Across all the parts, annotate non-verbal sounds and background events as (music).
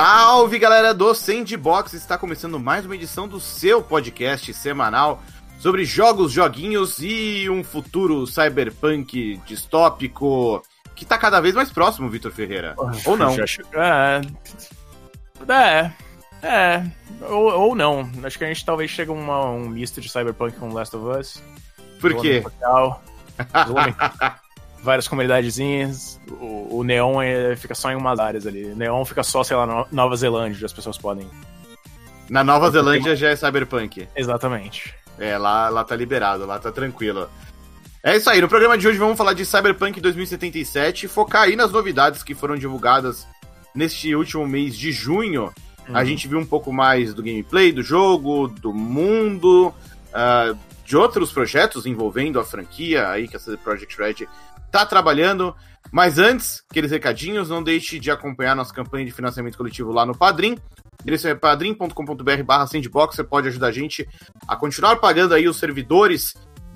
Salve galera do Sandbox! Está começando mais uma edição do seu podcast semanal sobre jogos, joguinhos e um futuro cyberpunk distópico que tá cada vez mais próximo, Vitor Ferreira. Ou não? É. É. É. Ou, ou não. Acho que a gente talvez chegue a um misto de cyberpunk com Last of Us. Por quê? (laughs) várias comunidadezinhas. O, o Neon é, fica só em umas áreas ali. O Neon fica só, sei lá, na Nova Zelândia, onde as pessoas podem. Na Nova Zelândia já é Cyberpunk. Exatamente. É, lá, lá tá liberado, lá tá tranquilo. É isso aí, no programa de hoje vamos falar de Cyberpunk 2077 e focar aí nas novidades que foram divulgadas neste último mês de junho. Uhum. A gente viu um pouco mais do gameplay, do jogo, do mundo, uh, de outros projetos envolvendo a franquia aí que a CD Projekt Red tá trabalhando. Mas antes, aqueles recadinhos, não deixe de acompanhar nossa campanha de financiamento coletivo lá no Padrim. Endereço é padrim.com.br barra sandbox, você pode ajudar a gente a continuar pagando aí os servidores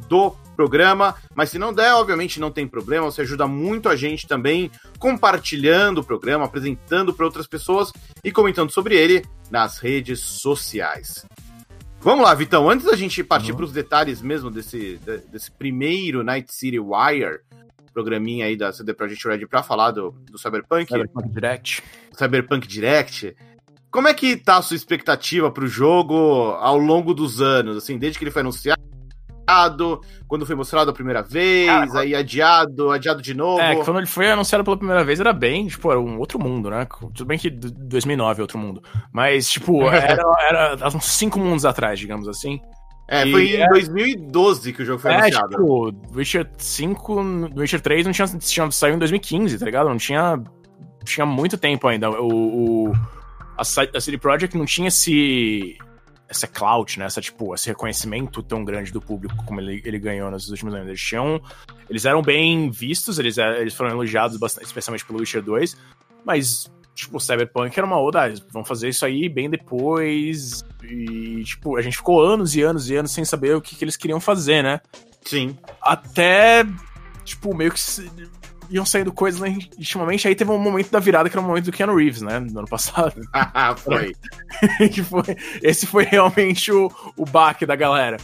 do programa, mas se não der, obviamente não tem problema, você ajuda muito a gente também compartilhando o programa, apresentando para outras pessoas e comentando sobre ele nas redes sociais. Vamos lá, Vitão, antes da gente partir uhum. para os detalhes mesmo desse, desse primeiro Night City Wire, programinha aí da CD Projekt Red para falar do, do Cyberpunk. Cyberpunk Direct. Cyberpunk Direct. Como é que tá a sua expectativa para o jogo ao longo dos anos, assim, desde que ele foi anunciado, quando foi mostrado a primeira vez, Cara, aí adiado, adiado de novo. É, quando ele foi anunciado pela primeira vez era bem, tipo, era um outro mundo, né? Tudo bem que 2009 é outro mundo, mas, tipo, (laughs) era, era uns cinco mundos atrás, digamos assim. É, foi em é... 2012 que o jogo foi é, anunciado. Tipo, Witcher 5, Witcher 3 não tinha, tinha saiu em 2015, tá ligado? Não tinha tinha muito tempo ainda. O, o a, a CD Projekt não tinha esse essa clout, né? Essa, tipo, esse reconhecimento tão grande do público como ele, ele ganhou nos últimos anos. Eles tinham. Eles eram bem vistos, eles, eles foram elogiados bastante, especialmente pelo Witcher 2, mas tipo, Cyberpunk era uma outra, ah, vão fazer isso aí bem depois. E, tipo, a gente ficou anos e anos e anos sem saber o que, que eles queriam fazer, né? Sim. Até, tipo, meio que iam saindo coisas legitimamente. Aí teve um momento da virada que era o momento do Keanu Reeves, né? No ano passado. (laughs) foi. (laughs) que foi. Esse foi realmente o, o baque da galera.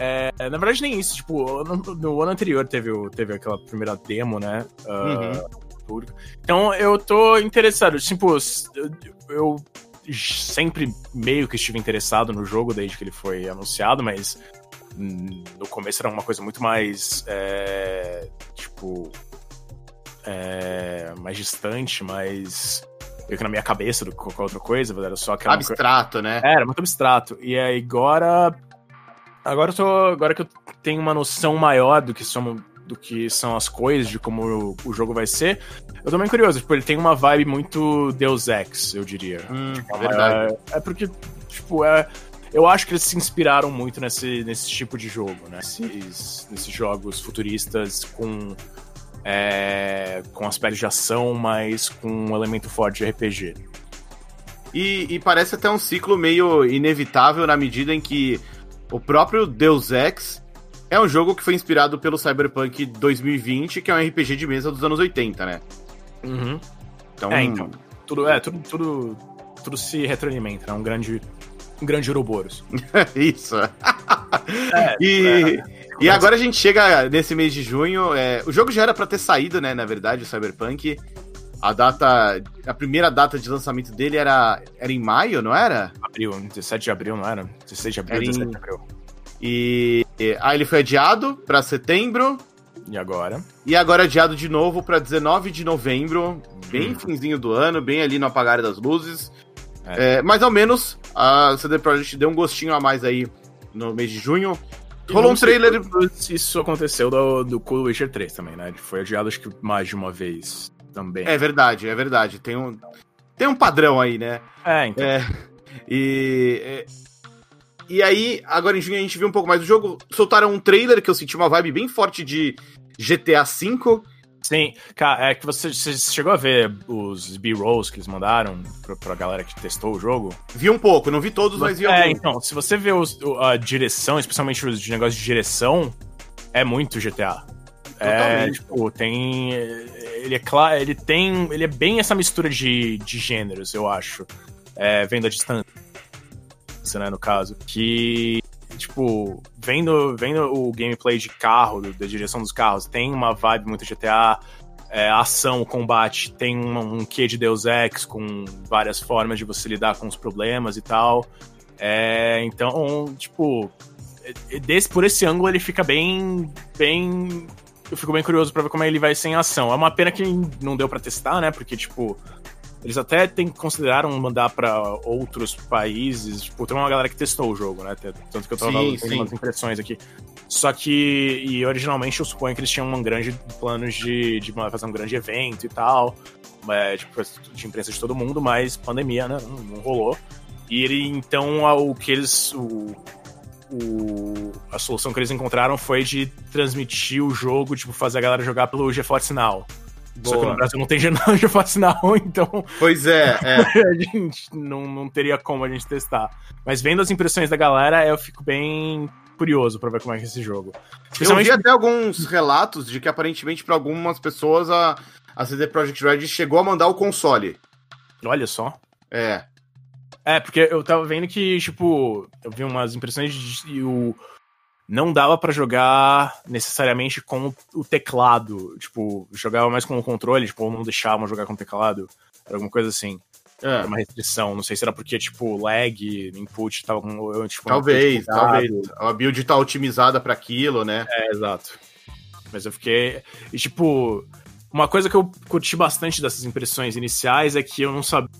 É, na verdade, nem isso. Tipo, no, no, ano anterior teve, teve aquela primeira demo, né? Uh, uhum público. Então eu tô interessado. Tipo, eu, eu sempre meio que estive interessado no jogo desde que ele foi anunciado, mas no começo era uma coisa muito mais. É, tipo. É, mais distante, mais. meio que na minha cabeça do que qualquer outra coisa, era só aquela. Abstrato, né? É, era muito abstrato. E aí agora. Agora eu tô. Agora que eu tenho uma noção maior do que somos do que são as coisas, de como o, o jogo vai ser. Eu tô bem curioso, tipo, ele tem uma vibe muito Deus Ex, eu diria. Hum, tipo, é verdade. É, é, porque, tipo, é, eu acho que eles se inspiraram muito nesse, nesse tipo de jogo, né? Nesses, nesses jogos futuristas com, é, com aspectos de ação, mas com um elemento forte de RPG. E, e, parece até um ciclo meio inevitável na medida em que o próprio Deus Ex é um jogo que foi inspirado pelo Cyberpunk 2020, que é um RPG de mesa dos anos 80, né? Uhum. Então, é, então. Tudo, é, tudo, tudo, tudo se retroalimenta, né? Um grande, um grande Ouroboros. (laughs) Isso. é, (laughs) e, é, e agora a gente chega nesse mês de junho. É, o jogo já era para ter saído, né? Na verdade, o Cyberpunk. A data. A primeira data de lançamento dele era, era em maio, não era? Abril, 17 de abril, não era? 16 de abril, era 17 de abril. E aí ele foi adiado para setembro. E agora? E agora adiado de novo para 19 de novembro, bem hum. finzinho do ano, bem ali no apagar das luzes. É. É, mas ao menos a CD Projekt deu um gostinho a mais aí no mês de junho. Rolou um trailer. Isso aconteceu do, do Cool Witcher 3 também, né? Foi adiado acho que mais de uma vez também. É verdade, é verdade. Tem um, tem um padrão aí, né? É, então. É, e é, e aí, agora em junho a gente viu um pouco mais do jogo. Soltaram um trailer que eu senti uma vibe bem forte de GTA V. Sim, cara, é que você, você chegou a ver os B-rolls que eles mandaram pra, pra galera que testou o jogo? Vi um pouco, não vi todos, mas vi É, alguns. então, se você vê os, a direção, especialmente os negócios de direção, é muito GTA. É, tipo, tem. Ele é claro. Ele tem. Ele é bem essa mistura de, de gêneros, eu acho. É, vendo a distância, né, no caso. Que. Tipo, vendo, vendo o gameplay de carro, da direção dos carros, tem uma vibe muito GTA. É, ação, combate, tem um, um quê de Deus Ex com várias formas de você lidar com os problemas e tal. É, então, tipo, desse, por esse ângulo ele fica bem. bem. Eu fico bem curioso pra ver como ele vai ser em ação. É uma pena que não deu para testar, né? Porque, tipo, eles até tem, consideraram mandar para outros países. Tipo, tem uma galera que testou o jogo, né? Tanto que eu tava sim, tendo umas impressões aqui. Só que, e originalmente eu suponho que eles tinham um grande planos de, de fazer um grande evento e tal. É, tipo, de imprensa de todo mundo, mas pandemia, né? Não, não rolou. E ele, então, o que eles. O, o, a solução que eles encontraram foi de transmitir o jogo, tipo, fazer a galera jogar pelo GeForce Now. Boa. Só que no Brasil não tem GeForce Now, (laughs) então. Pois é, é. (laughs) a gente não, não teria como a gente testar. Mas vendo as impressões da galera, eu fico bem curioso para ver como é que é esse jogo. Eu vi até alguns relatos de que aparentemente para algumas pessoas a, a CD Projekt Red chegou a mandar o console. Olha só. É. É, porque eu tava vendo que, tipo, eu vi umas impressões de o não dava para jogar necessariamente com o teclado, tipo, jogava mais com o controle, tipo, não deixavam jogar com o teclado, era alguma coisa assim. É. Era uma restrição, não sei se era porque, tipo, lag, input tava com. Tipo, talvez, talvez. A build tá otimizada para aquilo, né? É, exato. Mas eu fiquei. E, tipo, uma coisa que eu curti bastante dessas impressões iniciais é que eu não sabia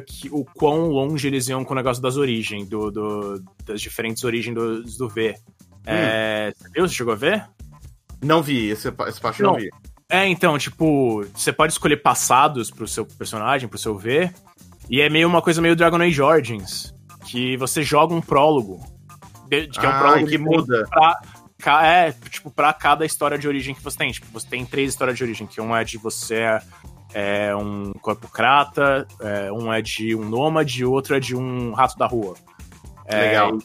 que, o quão longe eles iam com o negócio das origens, do, do das diferentes origens do, do V. Hum. É, você viu? Você chegou a ver? Não vi, esse, esse parte não, não vi. É, então, tipo, você pode escolher passados pro seu personagem, pro seu V, e é meio uma coisa meio Dragon Age Origins, que você joga um prólogo, que é um ah, prólogo que muda. Pra, é, tipo, pra cada história de origem que você tem. Tipo, você tem três histórias de origem, que uma é de você é um corpocrata, é, um é de um nômade, outro é de um rato da rua. É, Legal.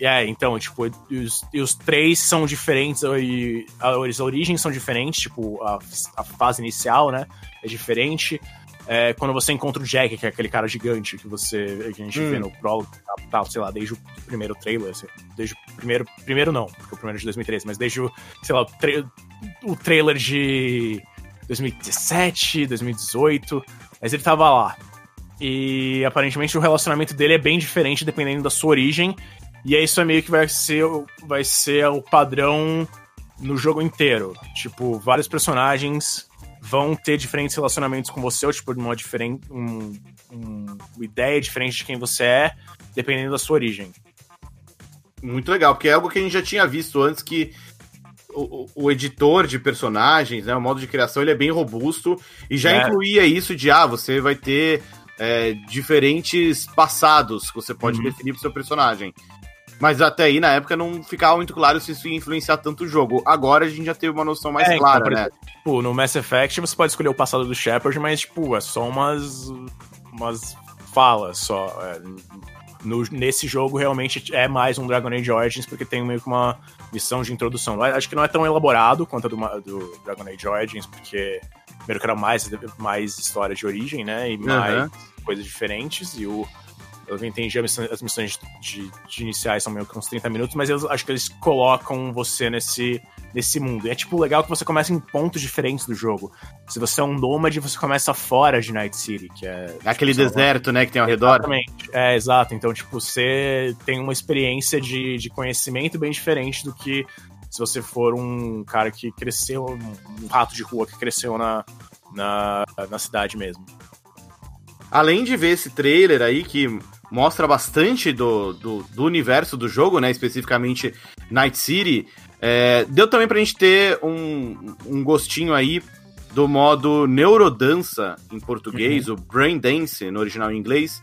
É, então, tipo, os, os três são diferentes, e as origens são diferentes, tipo, a, a fase inicial, né, é diferente. É, quando você encontra o Jack, que é aquele cara gigante que você que a gente hum. vê no prólogo, tá, sei lá, desde o primeiro trailer, assim, desde o primeiro, primeiro não, porque o primeiro é de 2013, mas desde o, sei lá, o, tra o trailer de 2017, 2018, mas ele tava lá. E aparentemente o relacionamento dele é bem diferente dependendo da sua origem. E isso é meio que vai ser, vai ser o padrão no jogo inteiro. Tipo, vários personagens vão ter diferentes relacionamentos com você, ou tipo, uma, diferente, um, um, uma ideia diferente de quem você é, dependendo da sua origem. Muito legal, porque é algo que a gente já tinha visto antes que o, o, editor de personagens, né, o modo de criação, ele é bem robusto e já é. incluía isso de, ah, você vai ter é, diferentes passados que você pode uhum. definir pro seu personagem. Mas até aí, na época, não ficava muito claro se isso ia influenciar tanto o jogo. Agora a gente já teve uma noção mais é, então, clara, então, né? Tipo, no Mass Effect você pode escolher o passado do Shepard, mas, tipo, é só umas, umas falas só. É, no, nesse jogo realmente é mais um Dragon Age Origins, porque tem meio que uma missão de introdução. Acho que não é tão elaborado quanto a do, do Dragon Age Origins, porque primeiro que era mais, mais história de origem, né? E mais uhum. coisas diferentes. E o eu entendi as missões de, de, iniciais são meio que uns 30 minutos, mas eu acho que eles colocam você nesse, nesse mundo. E é tipo legal que você começa em pontos diferentes do jogo. Se você é um nômade, você começa fora de Night City, que é. é aquele tipo, deserto, né, que tem ao redor. Exatamente. É, exato. Então, tipo, você tem uma experiência de, de conhecimento bem diferente do que se você for um cara que cresceu, um rato de rua que cresceu na, na, na cidade mesmo. Além de ver esse trailer aí que mostra bastante do, do, do universo do jogo, né? Especificamente Night City. É, deu também pra gente ter um, um gostinho aí do modo neurodança em português, uhum. o Brain Dance no original em inglês,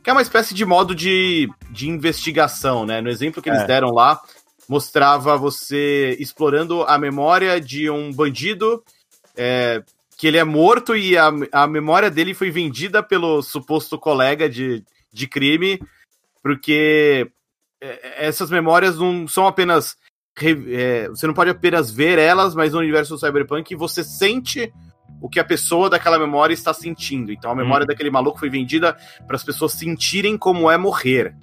que é uma espécie de modo de, de investigação, né? No exemplo que eles é. deram lá, mostrava você explorando a memória de um bandido é, que ele é morto e a, a memória dele foi vendida pelo suposto colega de, de crime, porque é, essas memórias não são apenas é, você não pode apenas ver elas, mas no universo do Cyberpunk você sente o que a pessoa daquela memória está sentindo. Então a memória hum. daquele maluco foi vendida para as pessoas sentirem como é morrer.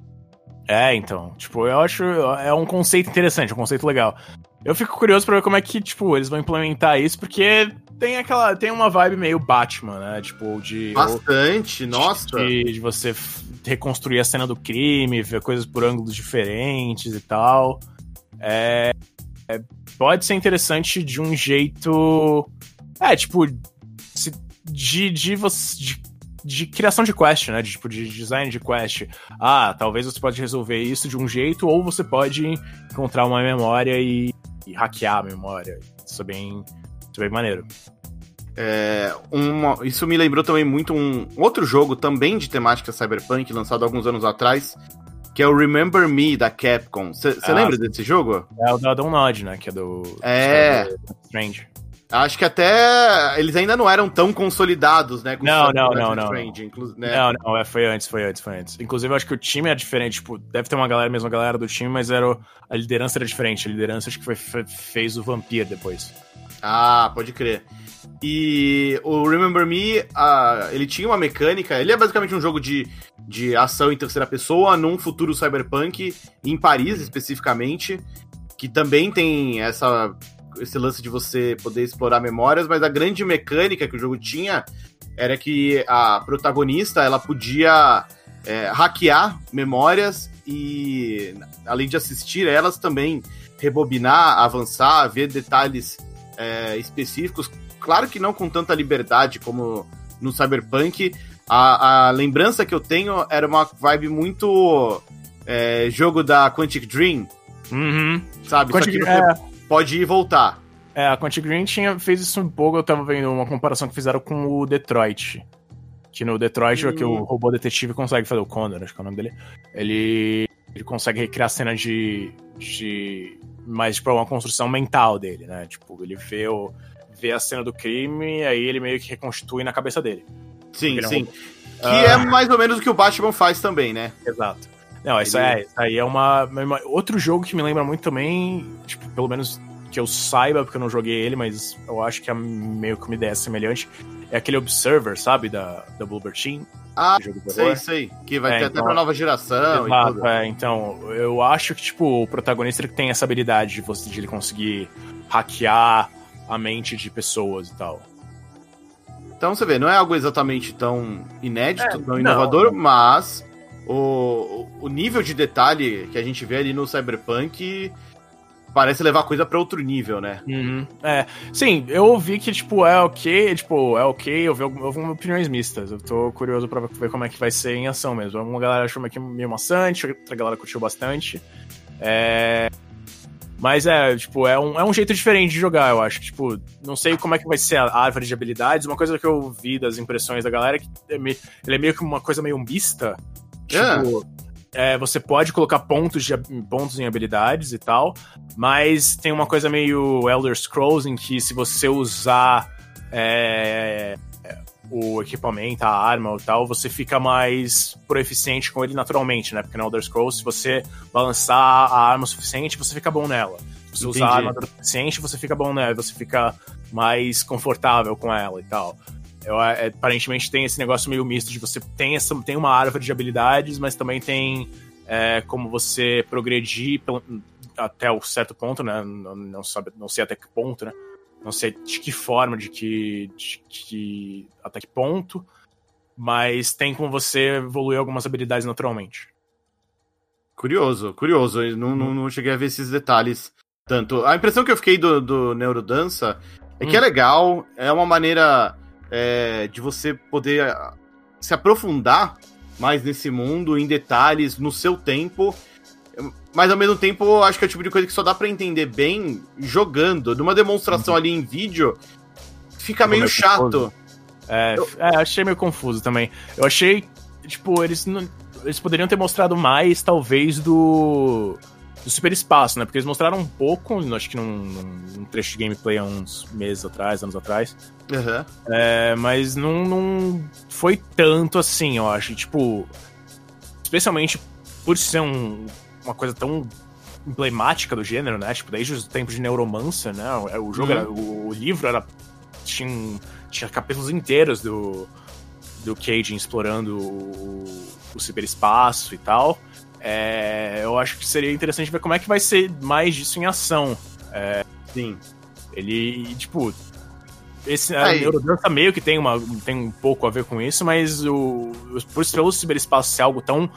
É, então, tipo, eu acho é um conceito interessante, um conceito legal. Eu fico curioso para ver como é que, tipo, eles vão implementar isso, porque tem aquela tem uma vibe meio Batman, né? Tipo, de bastante, nossa, de, de você reconstruir a cena do crime, ver coisas por ângulos diferentes e tal. É, é, pode ser interessante de um jeito. É, tipo. De, de, você, de, de criação de quest, né? De, tipo, de design de quest. Ah, talvez você pode resolver isso de um jeito, ou você pode encontrar uma memória e, e hackear a memória. Isso é bem, isso é bem maneiro. É, uma, isso me lembrou também muito um outro jogo também de temática cyberpunk, lançado alguns anos atrás, que é o Remember Me da Capcom. Você ah, lembra desse jogo? É o da Nod, né? Que é do. É. Strange. Acho que até eles ainda não eram tão consolidados, né? Não, não, não, não. Strange, né? Não, não, é, foi antes, foi antes, foi antes. Inclusive, eu acho que o time é diferente, tipo, deve ter uma galera, mesma galera do time, mas era, a liderança era diferente. A liderança acho que foi, fez o Vampir depois. Ah, pode crer. E o Remember Me, uh, ele tinha uma mecânica. Ele é basicamente um jogo de, de ação em terceira pessoa, num futuro cyberpunk, em Paris especificamente, que também tem essa, esse lance de você poder explorar memórias, mas a grande mecânica que o jogo tinha era que a protagonista ela podia é, hackear memórias e, além de assistir elas, também rebobinar, avançar, ver detalhes é, específicos claro que não com tanta liberdade como no Cyberpunk. A, a lembrança que eu tenho era uma vibe muito é, jogo da Quantic Dream. Uhum. Sabe? Quantic, Só que é... pode ir e voltar. É, a Quantic Dream tinha, fez isso um pouco, eu tava vendo uma comparação que fizeram com o Detroit. Que no Detroit, hum. que o hum. robô detetive consegue fazer, o Connor, acho que é o nome dele. Ele, ele consegue recriar cena de, de... Mais, tipo, uma construção mental dele, né? Tipo, ele vê o vê a cena do crime, e aí ele meio que reconstitui na cabeça dele. Sim, sim. Não... Que é mais ou menos o que o Batman faz também, né? Exato. Não, isso, ele... é, isso aí é uma, uma, Outro jogo que me lembra muito também, tipo, pelo menos que eu saiba, porque eu não joguei ele, mas eu acho que é meio que uma ideia semelhante, é aquele Observer, sabe? Da, da Bluebird Team. Ah, sei, sei. Que vai é, ter então, até pra nova geração exato, e. É, então, eu acho que, tipo, o protagonista ele tem essa habilidade de, você, de ele conseguir hackear a mente de pessoas e tal. Então você vê, não é algo exatamente tão inédito, é, tão inovador, não. mas o, o nível de detalhe que a gente vê ali no Cyberpunk parece levar a coisa para outro nível, né? Uhum. É, sim, eu ouvi que, tipo, é ok, tipo, é ok, eu vi algumas opiniões mistas. Eu tô curioso pra ver como é que vai ser em ação mesmo. Uma galera achou meio maçante, outra galera curtiu bastante. É... Mas é, tipo, é um, é um jeito diferente de jogar, eu acho. Tipo, não sei como é que vai ser a árvore de habilidades. Uma coisa que eu vi das impressões da galera é que é ele é meio que uma coisa meio mista. Tipo, é. é, você pode colocar pontos, de, pontos em habilidades e tal, mas tem uma coisa meio Elder Scrolls em que se você usar é, o equipamento, a arma ou tal, você fica mais proeficiente com ele naturalmente, né? Porque no Elder Scrolls, se você balançar a arma o suficiente, você fica bom nela. Se você usar a arma o suficiente, você fica bom nela, você fica mais confortável com ela e tal. Eu, é, aparentemente tem esse negócio meio misto de você tem, essa, tem uma árvore de habilidades, mas também tem é, como você progredir até o certo ponto, né? Não, não, sabe, não sei até que ponto, né? Não sei de que forma, de que, de que. até que ponto. Mas tem como você evoluir algumas habilidades naturalmente. Curioso, curioso. Eu não, não, não cheguei a ver esses detalhes tanto. A impressão que eu fiquei do, do Neurodança é que é hum. legal, é uma maneira é, de você poder ah, se aprofundar mais nesse mundo, em detalhes, no seu tempo mas ao mesmo tempo, eu acho que é o tipo de coisa que só dá para entender bem jogando. Numa demonstração uhum. ali em vídeo, fica meio, meio chato. É, eu... é, achei meio confuso também. Eu achei, tipo, eles não, eles poderiam ter mostrado mais, talvez, do do superespaço, né? Porque eles mostraram um pouco, acho que num, num, trecho de gameplay há uns meses atrás, anos atrás. Uhum. É, mas não, não foi tanto assim, eu acho. Tipo, especialmente por ser um, uma coisa tão emblemática do gênero, né? Tipo, desde os tempos de Neuromancer, né? O jogo uhum. era, o, o, livro era tinha, tinha capítulos inteiros do do Cage explorando o, o ciberespaço e tal. É, eu acho que seria interessante ver como é que vai ser mais disso em ação. É, Sim. Ele, tipo, esse a Neurodança meio que tem, uma, tem um pouco a ver com isso, mas o, por pelo ciberespaço ser algo tão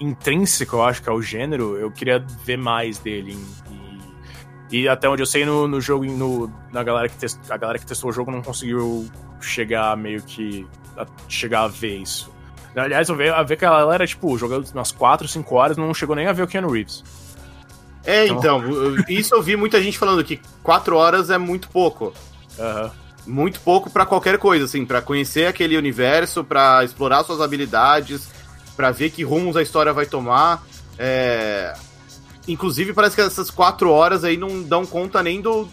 intrínseco, eu acho que é o gênero, eu queria ver mais dele. E, e até onde eu sei no, no jogo, no, na galera que test, a galera que testou o jogo não conseguiu chegar meio que a, chegar a ver isso. Aliás, eu vi, a ver que a galera, tipo, jogando umas 4, 5 horas, não chegou nem a ver o Keanu Reeves. É, então, então isso eu vi muita gente falando que 4 horas é muito pouco. Uhum. Muito pouco para qualquer coisa, assim, para conhecer aquele universo, para explorar suas habilidades, para ver que rumos a história vai tomar. É... Inclusive, parece que essas 4 horas aí não dão conta nem do,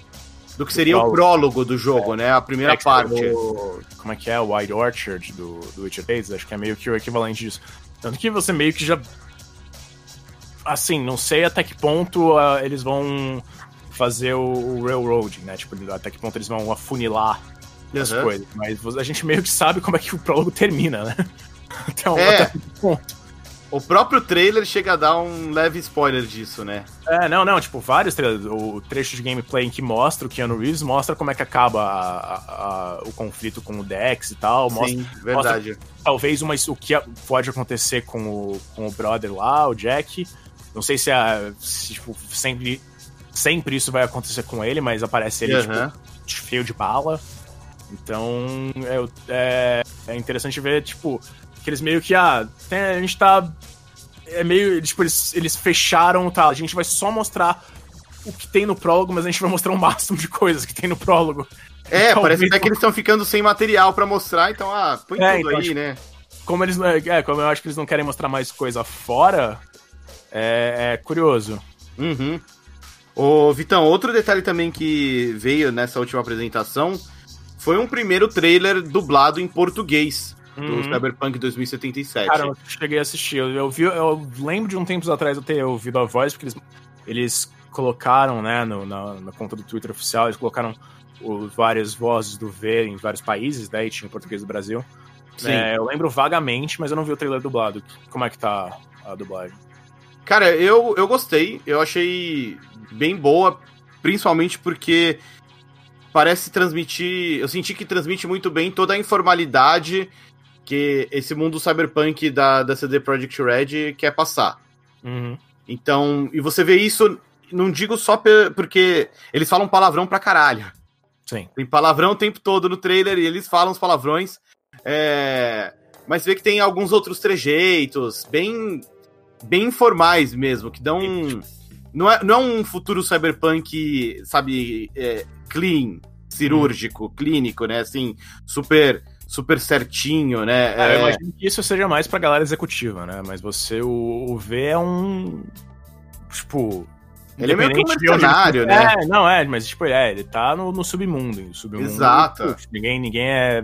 do que seria o prólogo do jogo, é. né? A primeira é parte. O, como é que é? O White Orchard do, do Witcher 3? Acho que é meio que o equivalente disso. Tanto que você meio que já. Assim, não sei até que ponto uh, eles vão fazer o, o railroading, né? Tipo, até que ponto eles vão afunilar uhum. as coisas. Mas a gente meio que sabe como é que o prólogo termina, né? Até um é. ponto. O próprio trailer chega a dar um leve spoiler disso, né? É, não, não, tipo, vários trailers. O trecho de gameplay em que mostra o Keanu Reeves mostra como é que acaba a, a, a, o conflito com o Dex e tal. Mostra, Sim, verdade. Mostra, talvez uma, o que pode acontecer com o, com o brother lá, o Jack. Não sei se, é, se tipo, sempre, sempre isso vai acontecer com ele, mas aparece ele, uhum. tipo, feio de bala. Então, é, é, é interessante ver, tipo, que eles meio que, ah, tem, a gente tá. É meio. Tipo, eles, eles fecharam, tá? A gente vai só mostrar o que tem no prólogo, mas a gente vai mostrar o máximo de coisas que tem no prólogo. É, então, parece até que eles estão ficando sem material para mostrar, então, ah, põe é, tudo então, aí, tipo, né? Como eles. É, como eu acho que eles não querem mostrar mais coisa fora, é, é curioso. Uhum. Ô, Vitão, outro detalhe também que veio nessa última apresentação foi um primeiro trailer dublado em português do uhum. Cyberpunk 2077. Cara, eu cheguei a assistir. Eu, eu, vi, eu lembro de um tempo atrás eu ter ouvido a voz, porque eles, eles colocaram, né, no, na, na, conta do Twitter oficial, eles colocaram o, várias vozes do V em vários países, né, e tinha português do Brasil. Sim. É, eu lembro vagamente, mas eu não vi o trailer dublado. Como é que tá a dublagem? Cara, eu, eu gostei. Eu achei bem boa, principalmente porque parece transmitir. Eu senti que transmite muito bem toda a informalidade que esse mundo cyberpunk da, da CD Projekt Red quer passar. Uhum. Então, e você vê isso, não digo só porque eles falam palavrão pra caralho. Sim. Tem palavrão o tempo todo no trailer e eles falam os palavrões. É... Mas vê que tem alguns outros trejeitos, bem, bem informais mesmo, que dão. Não é, não é um futuro cyberpunk, sabe, é, clean, cirúrgico, hum. clínico, né? Assim, super super certinho, né? É, é... Eu imagino que isso seja mais pra galera executiva, né? Mas você, o, o V é um. Tipo. Ele é meio que um mercenário, né? É, não, é, mas tipo, é, ele tá no, no submundo. submundo Exato. ninguém, ninguém é.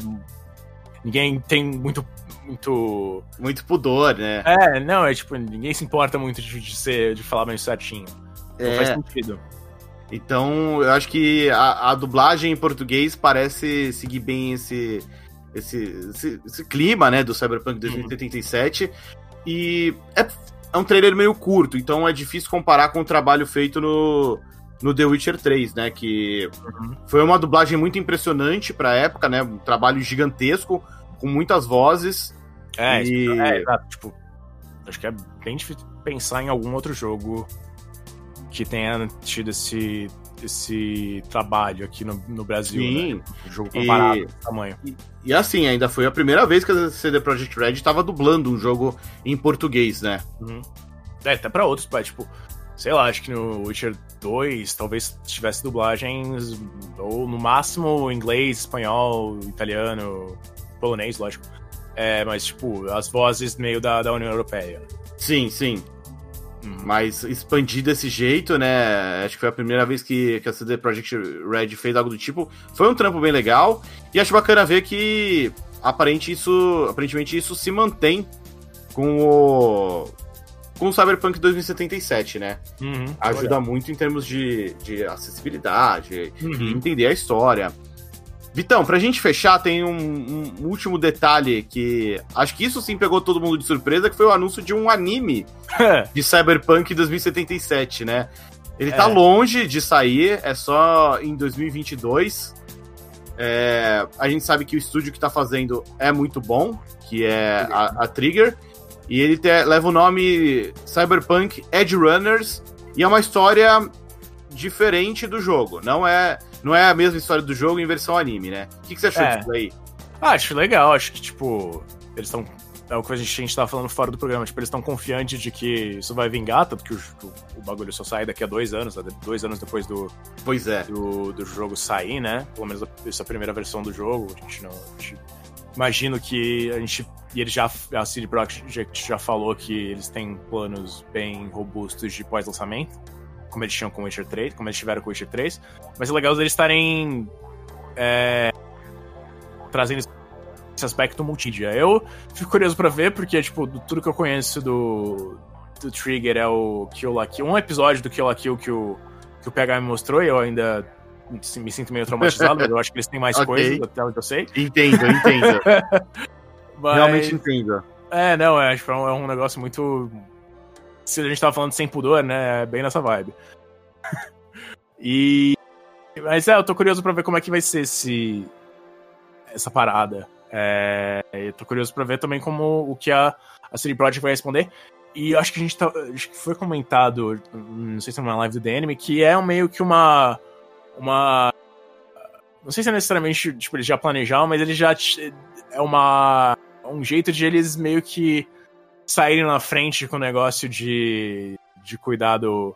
Ninguém tem muito. Muito. Muito pudor, né? É, não, é tipo, ninguém se importa muito de, de ser, de falar bem certinho. Não é. faz sentido. Então, eu acho que a, a, dublagem em português parece seguir bem esse, esse, esse, esse, clima, né, do Cyberpunk 2077. Uhum. E é, é um trailer meio curto, então é difícil comparar com o trabalho feito no, no The Witcher 3, né, que uhum. foi uma dublagem muito impressionante pra época, né, um trabalho gigantesco, com muitas vozes. É, e... é, é tipo, acho que é bem difícil pensar em algum outro jogo que tenha tido esse esse trabalho aqui no, no Brasil, Sim. né? Um jogo comparado, e, tamanho. E, e, assim, ainda foi a primeira vez que a CD Projekt Red estava dublando um jogo em português, né? Uhum. É, até pra outros, tipo, sei lá, acho que no Witcher 2 talvez tivesse dublagens, ou no máximo inglês, espanhol, italiano, polonês, lógico. É, mas, tipo, as vozes meio da, da União Europeia. Sim, sim. Uhum. Mas expandir desse jeito, né? Acho que foi a primeira vez que, que a CD Projekt Red fez algo do tipo. Foi um trampo bem legal. E acho bacana ver que aparente isso, aparentemente isso se mantém com o. com o Cyberpunk 2077, né? Uhum, Ajuda olha. muito em termos de, de acessibilidade Uhum. entender a história. Vitão, pra gente fechar, tem um, um último detalhe que acho que isso sim pegou todo mundo de surpresa, que foi o anúncio de um anime de Cyberpunk 2077, né? Ele tá É. longe de sair, é só em 2022. É, a gente sabe que o estúdio que tá fazendo é muito bom, que é a, a Trigger, e ele te- leva o nome Cyberpunk Edge Runners, e é uma história diferente do jogo. Não é, não é a mesma história do jogo em versão anime, né? O que, que você achou É. disso aí? Ah, acho legal, acho que, tipo, eles estão. É o que a gente, a gente tava falando fora do programa, tipo, eles estão confiantes de que isso vai vingar, tanto que o, o, o bagulho só sai daqui a dois anos, né? dois anos depois do, Pois é. do, do jogo sair, né? Pelo menos essa primeira versão do jogo. A gente não. a gente- imagino que a gente. E ele já. A CD Projekt já falou que eles têm planos bem robustos de pós-lançamento. Como eles tinham com o Witcher 3, como eles tiveram com o Witcher 3. Mas é legal eles estarem. é, trazendo esse aspecto multídia. Eu fico curioso pra ver, porque, tipo, do, tudo que eu conheço do, do Trigger é o Kill La Kill. Um episódio do Kill La Kill que o, que o PH me mostrou e eu ainda me sinto meio traumatizado, mas eu acho que eles têm mais (laughs) Ok. coisas, até onde eu sei. Entendo, entendo. (laughs) Mas, Realmente entendo. É, não, é, tipo, é um, é um negócio muito. Se a gente tava falando sem pudor, né? É bem nessa vibe. (laughs) e. Mas é, eu tô curioso pra ver como é que vai ser esse. Essa parada. É, eu tô curioso pra ver também como o que a, a CD Projekt vai responder. E acho que a gente tá. Acho que foi comentado, não sei se é uma live do DNM, que é meio que uma. Uma. Não sei se é necessariamente, tipo, eles já planejaram, mas eles já. É uma. Um jeito de eles meio que saírem na frente com o negócio de. de cuidado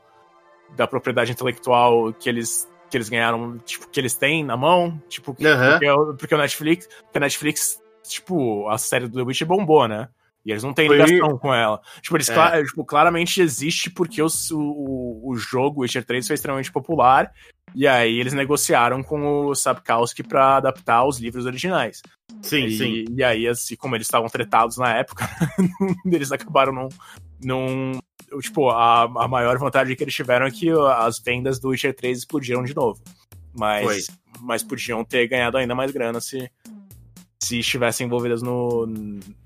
da propriedade intelectual que eles. Que eles ganharam, tipo, que eles têm na mão, tipo, Aham. porque, o- porque o Netflix, porque a Netflix, tipo, a série do The Witch bombou, né? E eles não têm ligação com ela. Tipo, eles É. cla- tipo, claramente existe porque os- o, o, o jogo Witcher 3 foi extremamente popular. E aí eles negociaram com o Sapkowski pra adaptar os livros originais. Sim, e, sim. E aí, assim, como eles estavam tretados na época, (laughs) eles acabaram não. não tipo, a, a maior vantagem que eles tiveram é que as vendas do Witcher 3 explodiram de novo. Mas, Foi. mas podiam ter ganhado ainda mais grana se, se estivessem envolvidas no,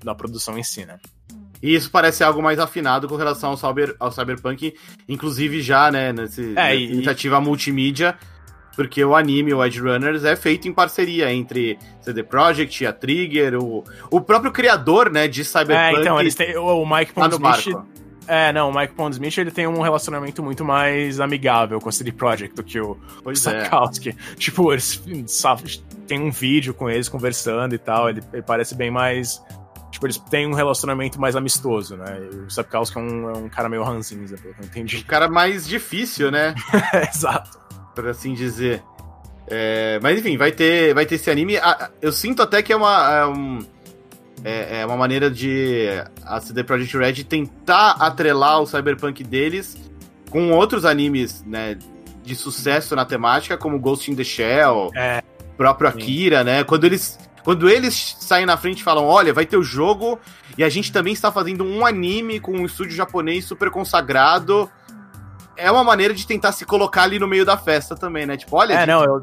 na produção em si, né? E isso parece algo mais afinado com relação ao, cyber, ao Cyberpunk, inclusive já, né, É, nessa e- iniciativa multimídia, porque o anime, o Edge Runners, é feito em parceria entre CD Projekt, a Trigger, o, o próprio criador, né, de É, Cyberpunk. então, eles têm. O, Mike tá Pondsmith. É, não, o Mike Pondsmith ele tem um relacionamento muito mais amigável com a CD Projekt do que o Pois é. Sapkowski. Tipo, eles sabe, tem um vídeo com eles conversando e tal. Ele, ele parece bem mais. Tipo, eles têm um relacionamento mais amistoso, né? E o Sapkowski é um, é um cara meio ranzinza, pelo que eu entendi. cara mais difícil, né, (laughs) Exato. por assim dizer. É, mas enfim, vai ter, vai ter esse anime. Eu sinto até que é uma, é um- é- é uma maneira de a CD Projekt Red tentar atrelar o cyberpunk deles com outros animes, né, de sucesso na temática, como Ghost in the Shell, É. próprio Sim. Akira, né? Quando eles, quando eles saem na frente e falam, olha, vai ter o jogo e a gente também está fazendo um anime com um estúdio japonês super consagrado. É uma maneira de tentar se colocar ali no meio da festa também, né? Tipo, olha, É, gente, não, eu.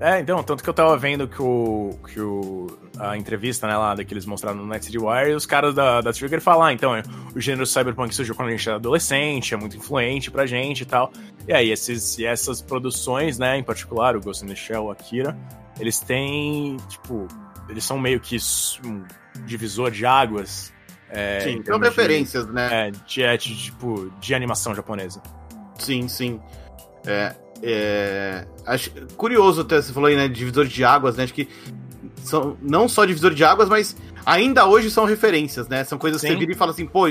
É, então, tanto que eu tava vendo que o. que o. a entrevista, né, lá, que eles mostraram no Night City Wire, e os caras da, da Trigger falam, ah, então, o gênero cyberpunk surgiu quando a gente era adolescente, é muito influente pra gente e tal. E aí, esses, e essas produções, né, em particular, o Ghost in the Shell, o Akira, eles têm, tipo, eles são meio que um divisor de águas. É, sim, são termos de- referências, né? É, de, é, de, tipo, de animação japonesa. Sim, sim. É, é, acho curioso até você falou aí, né, divisor de águas, né? Acho que são não só divisor de águas, mas ainda hoje são referências, né? São coisas que Sim. você vira e fala assim, pô,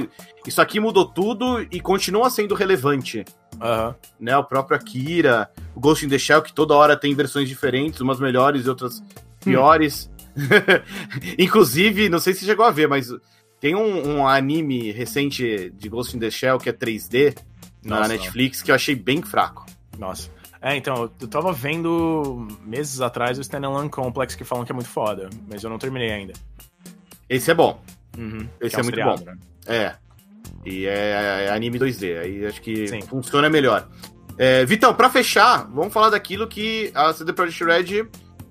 isso aqui mudou tudo e continua sendo relevante. Aham. né? O próprio Akira, o Ghost in the Shell, que toda hora tem versões diferentes, umas melhores e outras piores. (laughs) Inclusive, não sei se chegou a ver, mas tem um, um anime recente de Ghost in the Shell que é 3D na Nossa, Netflix que eu achei bem fraco. Nossa. É, então, eu tava vendo meses atrás o Standalone Complex que falam que é muito foda, mas eu não terminei ainda. Esse é bom. Uhum, Esse é um muito bom. né? É. E é, é anime 2D. Aí acho que Sim. funciona melhor. É, Vitão, para fechar, vamos falar daquilo que a CD Projekt Red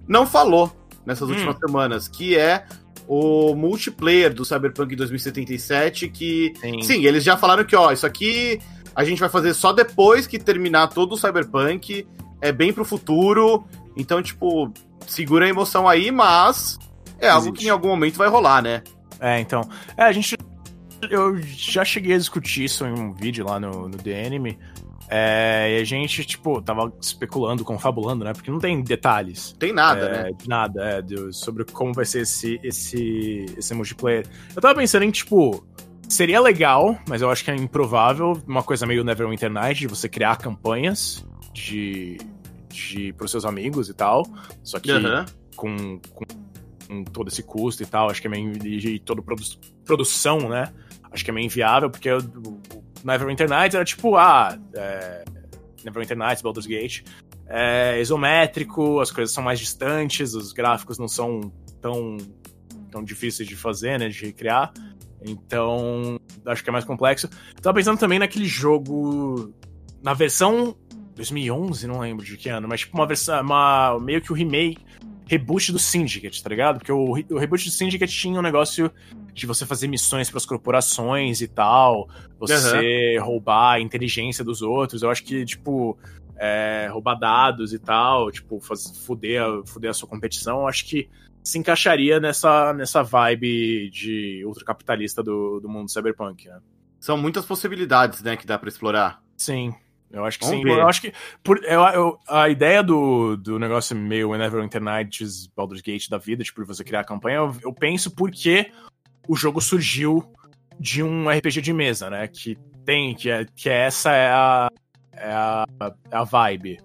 não falou nessas hum. últimas semanas, que é o multiplayer do Cyberpunk 2077, que sim. sim. eles já falaram que ó, isso aqui a gente vai fazer só depois que terminar todo o Cyberpunk, é bem pro futuro. Então, tipo, segura a emoção aí, mas é algo Existe. que em algum momento vai rolar, né? É, então. É, a gente eu já cheguei a discutir isso em um vídeo lá no, no The Anime. É, e a gente, tipo, tava especulando, confabulando, né? Porque não tem detalhes. Tem nada, é, né? Nada, é, de, sobre como vai ser esse, esse, esse multiplayer. Eu tava pensando em, tipo, seria legal, mas eu acho que é improvável, uma coisa meio Neverwinter Night, de você criar campanhas de, de pros seus amigos e tal. Só que uhum. com, com, todo esse custo e tal, acho que é meio. E toda produ produção, né? Acho que é meio inviável, porque o, Neverwinter Nights era tipo, ah, é, Neverwinter Nights, Baldur's Gate, é isométrico, as coisas são mais distantes, os gráficos não são tão, tão difíceis de fazer, né, de recriar. Então, acho que é mais complexo. Tava pensando também naquele jogo. Na versão 2011, não lembro de que ano, mas tipo uma versão. Uma, meio que o remake. Reboot do Syndicate, tá ligado? Porque o, o reboot do Syndicate tinha um negócio de você fazer missões para as corporações e tal, você uhum. roubar a inteligência dos outros. Eu acho que, tipo, é, roubar dados e tal, tipo, faz, fuder, fuder a sua competição, eu acho que se encaixaria nessa, nessa vibe de ultracapitalista do, do mundo cyberpunk, né? São muitas possibilidades, né, que dá para explorar. Sim. Eu acho que Vamos sim. Ver. Eu acho que. Por, eu, eu, a ideia do, do negócio meio Whenever Internet Baldur's Gate da vida, tipo, você criar a campanha, eu, eu penso porque o jogo surgiu de um RPG de mesa, né? Que tem, que, é, que é essa é a, é a, é a vibe.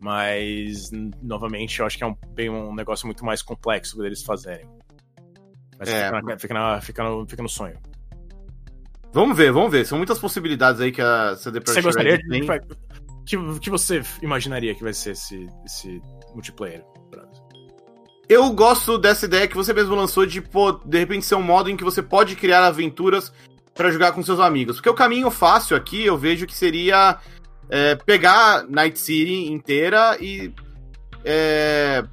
Mas, novamente, eu acho que é um, bem um negócio muito mais complexo deles fazerem. Mas é. fica, na, fica, na, fica, no, fica no sonho. Vamos ver, vamos ver. São muitas possibilidades aí que a CD Projekt Você gostaria de... Tem. Que, que você imaginaria que vai ser esse, esse multiplayer? Eu gosto dessa ideia que você mesmo lançou de, pô, de repente ser um modo em que você pode criar aventuras para jogar com seus amigos. Porque o caminho fácil aqui, eu vejo que seria é, pegar Night City inteira e é,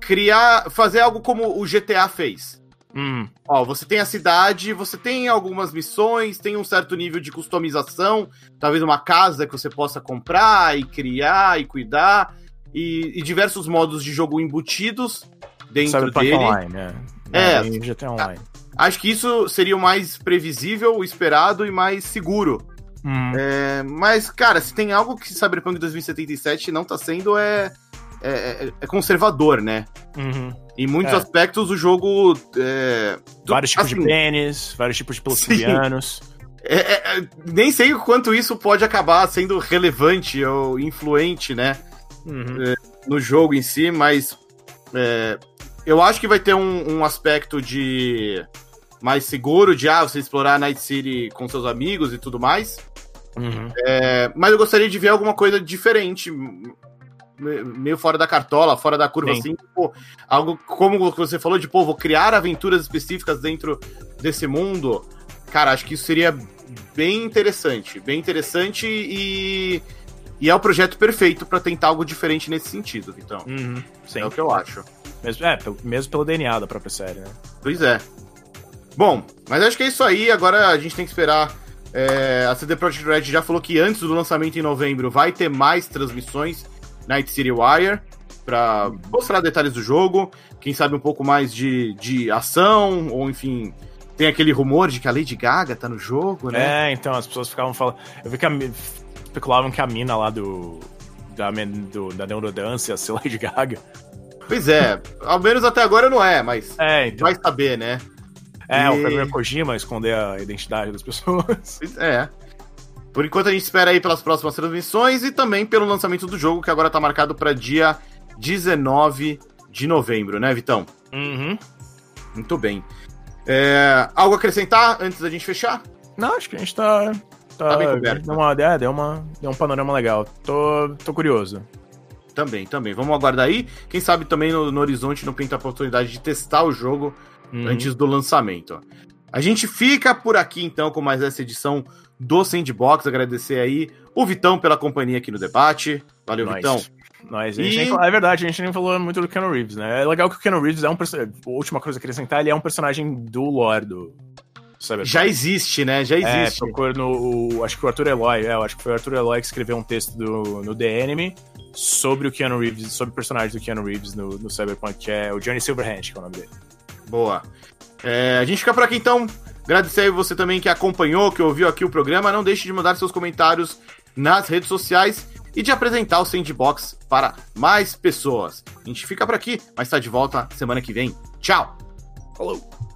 criar, fazer algo como o GTA fez. Hum. Ó, você tem a cidade, você tem algumas missões, tem um certo nível de customização, talvez uma casa que você possa comprar e criar e cuidar, e, e diversos modos de jogo embutidos dentro Cyberpunk dele. Online, né? É. GTA Online. Acho que isso seria o mais previsível, o esperado e mais seguro. Hum. É, mas, cara, se tem algo que Cyberpunk 2077 não tá sendo, é, é, é, é conservador, né? Uhum. Em muitos é. aspectos, o jogo. É, vários tipos assim, de pênis, vários tipos de pelucianos. É, nem sei o quanto isso pode acabar sendo relevante ou influente, né? Uhum. no jogo em si, mas eu acho que vai ter um, um, aspecto de mais seguro, de ah, você explorar Night City com seus amigos e tudo mais. Uhum. É, mas eu gostaria de ver alguma coisa diferente, meio fora da cartola, fora da curva, Sim. assim. Tipo, algo como você falou, de, pô, vou criar aventuras específicas dentro desse mundo. Cara, acho que isso seria bem interessante. Bem interessante e. E é o projeto perfeito para tentar algo diferente nesse sentido, então. Uhum. É o que eu acho. Mesmo, é, mesmo pelo DNA da própria série, né? Pois é. Bom, mas acho que é isso aí. Agora a gente tem que esperar. É, a CD Projekt Red já falou que antes do lançamento em novembro vai ter mais transmissões Night City Wire para mostrar detalhes do jogo, quem sabe um pouco mais de, de ação, ou enfim, tem aquele rumor de que a Lady Gaga tá no jogo, né? É, então, as pessoas ficavam falando. Eu vi que a, especulavam que a mina lá do. Da, do, da Neurodance ia ser (laughs) Lady Gaga. Pois é, ao menos até agora não é, mas é, então. vai saber, né? É, e... o é Kojima esconder a identidade das pessoas. (laughs) É. Por enquanto a gente espera aí pelas próximas transmissões e também pelo lançamento do jogo, que agora tá marcado para dia 19 de novembro, né, Vitão? Uhum. Muito bem. É, algo a acrescentar antes da gente fechar? Não, acho que a gente tá. Tá, tá bem coberto. Deu, uma, é, deu, uma, deu um panorama legal. Tô, tô curioso. Também, também. Vamos aguardar aí. Quem sabe também no, no Horizonte não tem a oportunidade de testar o jogo uhum. antes do lançamento. A gente fica por aqui então com mais essa edição do Sandbox. Agradecer aí o Vitão pela companhia aqui no debate. Valeu, nice. Vitão. Nós, e... é verdade, a gente nem falou muito do Keanu Reeves, né? É legal que o Keanu Reeves é um personagem. Última coisa que eu queria acrescentar, ele é um personagem do lore do. Sabe? Já existe, né? Já é, existe. É, no, o, acho que o Arthur Eloy, é, eu acho que foi o Arthur Eloy que escreveu um texto do, no The Enemy sobre o Keanu Reeves, sobre o personagem do Keanu Reeves no, no Cyberpunk, que é o Johnny Silverhand, que é o nome dele. Boa. É, a gente fica por aqui então. Agradecer aí você também que acompanhou, que ouviu aqui o programa. Não deixe de mandar seus comentários nas redes sociais e de apresentar o Sandbox para mais pessoas. A gente fica por aqui, mas está de volta semana que vem. Tchau! Falou!